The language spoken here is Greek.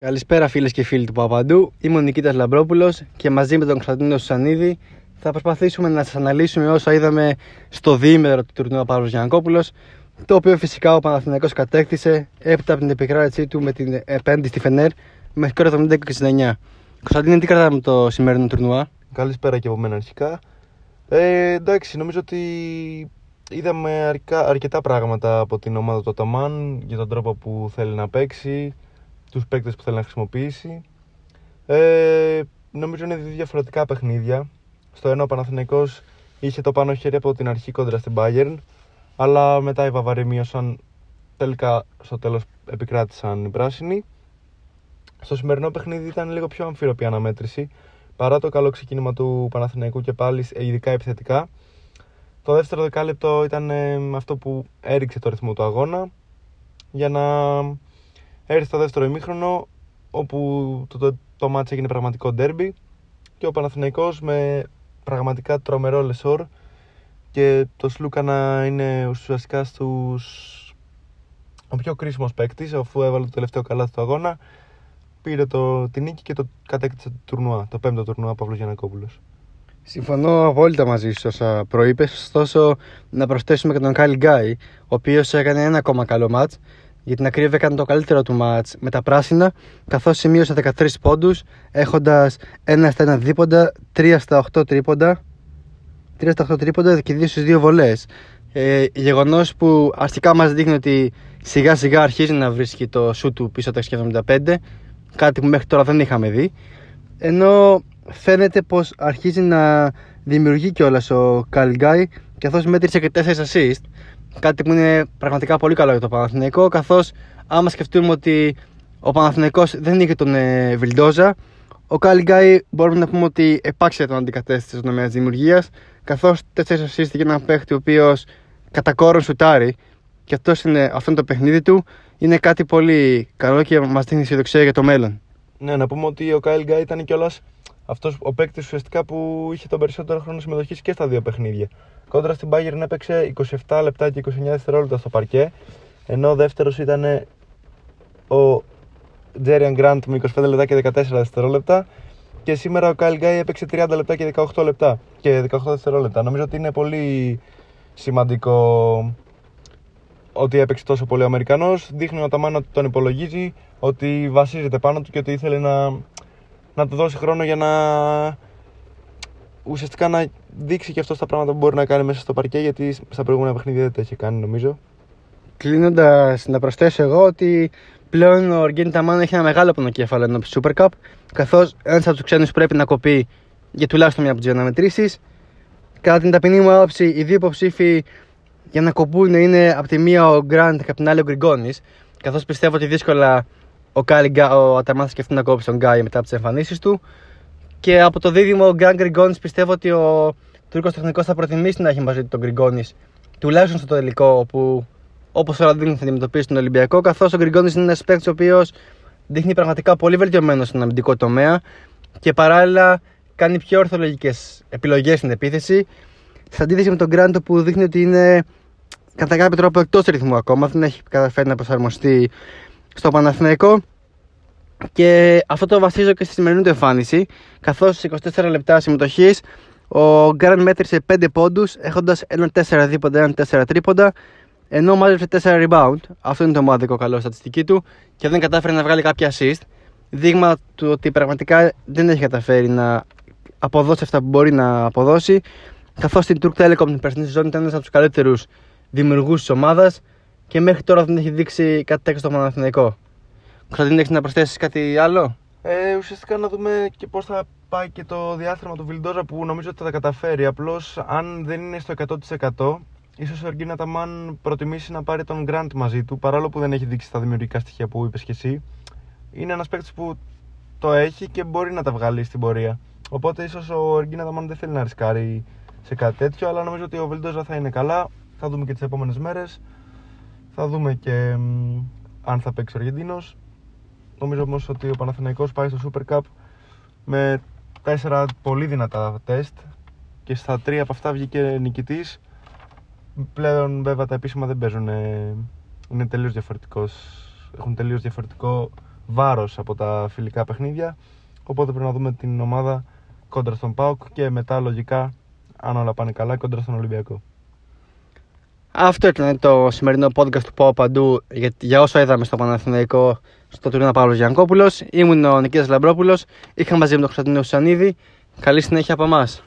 Καλησπέρα φίλες και φίλοι του Παπαντού. Είμαι ο Νικήτας Λαμπρόπουλος και μαζί με τον Κωνσταντίνο Σουσανίδη θα προσπαθήσουμε να σας αναλύσουμε όσα είδαμε στο διήμερο του τουρνουά Παύλος Γιανακόπουλος το οποίο φυσικά ο Παναθηναϊκός κατέκτησε έπειτα από την επικράτησή του με την επένδυση στη Φενέρ μέχρι τώρα 70 69. Κωνσταντίνο, τι κρατάμε το σημερινό τουρνουά; Καλησπέρα και από μένα αρχικά. Ε, εντάξει, νομίζω ότι είδαμε αρκετά πράγματα από την ομάδα του Αταμάν για τον τρόπο που θέλει να παίξει, τους παίκτες που θέλει να χρησιμοποιήσει. Ε, νομίζω είναι δύο διαφορετικά παιχνίδια. Στο ένα ο Παναθηναϊκός είχε το πάνω χέρι από την αρχή κόντρα στην Bayern, αλλά μετά οι Βαβαροί μείωσαν, τελικά στο τέλος επικράτησαν οι πράσινοι. Στο σημερινό παιχνίδι ήταν λίγο πιο αμφίροπη αναμέτρηση, παρά το καλό ξεκίνημα του Παναθηναϊκού και πάλι ειδικά επιθετικά. Το δεύτερο δεκάλεπτο ήταν ε, αυτό που έριξε το ρυθμό του αγώνα για να έρθει το δεύτερο ημίχρονο όπου το, το, το μάτς έγινε πραγματικό ντέρμπι και ο Παναθηναϊκός με πραγματικά τρομερό λεσόρ και το Σλούκα να είναι ουσιαστικά στους ο πιο κρίσιμος παίκτης, αφού έβαλε το τελευταίο καλάθι του αγώνα πήρε το, την νίκη και το κατέκτησε το τουρνουά, το πέμπτο τουρνουά Παύλος Γιανακόπουλος. Συμφωνώ απόλυτα μαζί σου όσα προείπες. Ωστόσο, να προσθέσουμε και τον Κάιλ Γκάι, ο οποίος έκανε ένα ακόμα καλό μάτς. Για την ακρίβεια, έκανε το καλύτερο του μάτς με τα πράσινα, καθώς σημείωσε 13 πόντους, έχοντας 1 στα 1 δίποντα, 3 στα 8 τρίποντα, 3 στα 8 τρίποντα και 2 στις 2 βολές. Ε, Γεγονός που αρχικά μας δείχνει ότι σιγά σιγά αρχίζει να βρίσκει το σου του πίσω τα 75, κάτι που μέχρι τώρα δεν είχαμε δει. Ενώ φαίνεται πως αρχίζει να δημιουργεί κιόλας ο Καλγκάι καθώς μέτρησε και 4 assist κάτι που είναι πραγματικά πολύ καλό για το Παναθηναϊκό καθώς άμα σκεφτούμε ότι ο Παναθηναϊκός δεν είχε τον ε, Βιλντόζα ο Καλγκάι μπορούμε να πούμε ότι επάξια τον αντικατέστησε στον τομέα της δημιουργίας καθώς 4 assist για έναν παίχτη ο οποίος κατά κόρον σουτάρει και αυτός είναι, αυτό είναι το παιχνίδι του είναι κάτι πολύ καλό και μας δίνει αισιοδοξία για το μέλλον. Ναι, να πούμε ότι ο Κάιλ Γκάι ήταν κιόλας αυτός ο παίκτης ουσιαστικά που είχε τον περισσότερο χρόνο συμμετοχής και στα δύο παιχνίδια. Κόντρα στην Bayern έπαιξε 27 λεπτά και 29 δευτερόλεπτα στο παρκέ, ενώ ο δεύτερος ήταν ο Τζέριαν Γκραντ με 25 λεπτά και 14 δευτερόλεπτα. Και σήμερα ο Κάιλ Γκάι έπαιξε 30 λεπτά και 18 λεπτά και 18 δευτερόλεπτα. Νομίζω ότι είναι πολύ σημαντικό ότι έπαιξε τόσο πολύ ο Αμερικανός. Δείχνει ο Αταμάν ότι τον υπολογίζει, ότι βασίζεται πάνω του και ότι ήθελε να να του δώσει χρόνο για να ουσιαστικά να δείξει και αυτό τα πράγματα που μπορεί να κάνει μέσα στο παρκέ γιατί στα προηγούμενα παιχνίδια δεν τα έχει κάνει νομίζω. Κλείνοντας, να προσθέσω εγώ ότι πλέον ο Οργίνη Ταμάν έχει ένα μεγάλο πονοκέφαλο ενώ Super Cup καθώς ένας από τους ξένους πρέπει να κοπεί για τουλάχιστον μια από τις δύο αναμετρήσεις. Κατά την ταπεινή μου άποψη, οι δύο υποψήφοι για να κοπούν είναι από τη μία ο Γκραντ και από την άλλη ο Γκριγκόνη. Καθώς πιστεύω ότι δύσκολα ο, Γκάλι, ο Αταμάθη σκεφτεί να κόψει τον Γκάι μετά από τις εμφανίσεις του. Και από το δίδυμο ο Γκάν Γκριγκόνης πιστεύω ότι ο Τούρκος τεχνικός θα προτιμήσει να έχει μαζί του τον Γκριγκόνης τουλάχιστον στο τελικό όπου όπως όλα δείχνει θα αντιμετωπίσει τον Ολυμπιακό. Καθώς ο Γκριγκόνης είναι ένας παίκτης ο οποίος δείχνει πραγματικά πολύ βελτιωμένο στον αμυντικό τομέα και παράλληλα κάνει πιο ορθολογικές επιλογές στην επίθεση. Σε αντίθεση με τον Γκράντο που δείχνει ότι είναι κατά κάποιο τρόπο εκτός ρυθμού ακόμα, δεν έχει καταφέρει να προσαρμοστεί στο Παναθηναϊκό. Και αυτό το βασίζω και στη σημερινή του εμφάνιση καθώς σε 24 λεπτά συμμετοχής ο Γκάραν μέτρησε 5 πόντους έχοντας ένα 4 δίποντα, ένα 4 τρίποντα ενώ μάζεψε 4 rebound. Αυτό είναι το ομάδικο καλό στατιστική του και δεν κατάφερε να βγάλει κάποια assist. Δείγμα του ότι πραγματικά δεν έχει καταφέρει να αποδώσει αυτά που μπορεί να αποδώσει καθώς στην Turk Telecom την περσινή σεζόν ήταν ένας από τους καλύτερους δημιουργούς της ομάδας και μέχρι τώρα δεν έχει δείξει κάτι τέτοιο στο Παναθηναϊκό. Κωνσταντίνε, έχει να προσθέσεις κάτι άλλο; Ε, ουσιαστικά να δούμε και πώς θα πάει και το διάστημα του Βιλντόζα που νομίζω ότι θα τα καταφέρει. Απλώς αν δεν είναι στο 100%, ίσως ο Εργίνα Ταμάν προτιμήσει να πάρει τον Γκραντ μαζί του παρόλο που δεν έχει δείξει τα δημιουργικά στοιχεία που είπες και εσύ. Είναι ένας παίκτης που το έχει και μπορεί να τα βγάλει στην πορεία. Οπότε ίσως ο Εργίνα Ταμάν δεν θέλει να ρισκάρει σε κάτι τέτοιο, αλλά νομίζω ότι ο Βιλντόζα θα είναι καλά. Θα δούμε και τις επόμενες μέρες. Θα δούμε και αν θα παίξει ο Αργεντίνος. Νομίζω όμως ότι ο Παναθηναϊκός πάει στο Super Cup με τέσσερα πολύ δυνατά τεστ και στα τρία από αυτά βγήκε νικητής. Πλέον βέβαια τα επίσημα δεν παίζουν, είναι τελείως διαφορετικός. Έχουν τελείως διαφορετικό βάρος από τα φιλικά παιχνίδια. Οπότε πρέπει να δούμε την ομάδα κόντρα στον ΠΑΟΚ και μετά λογικά, αν όλα πάνε καλά, κόντρα στον Ολυμπιακό. Αυτό ήταν το σημερινό podcast του Πάω Παντού για, για όσο είδαμε στο Παναθηναϊκό στο τουρνό Παύλος Γιανκόπουλος. Ήμουν ο Νικήτας Λαμπρόπουλος. Είχα μαζί με τον Χρυσταντίνο Σανίδη. Καλή συνέχεια από εμάς.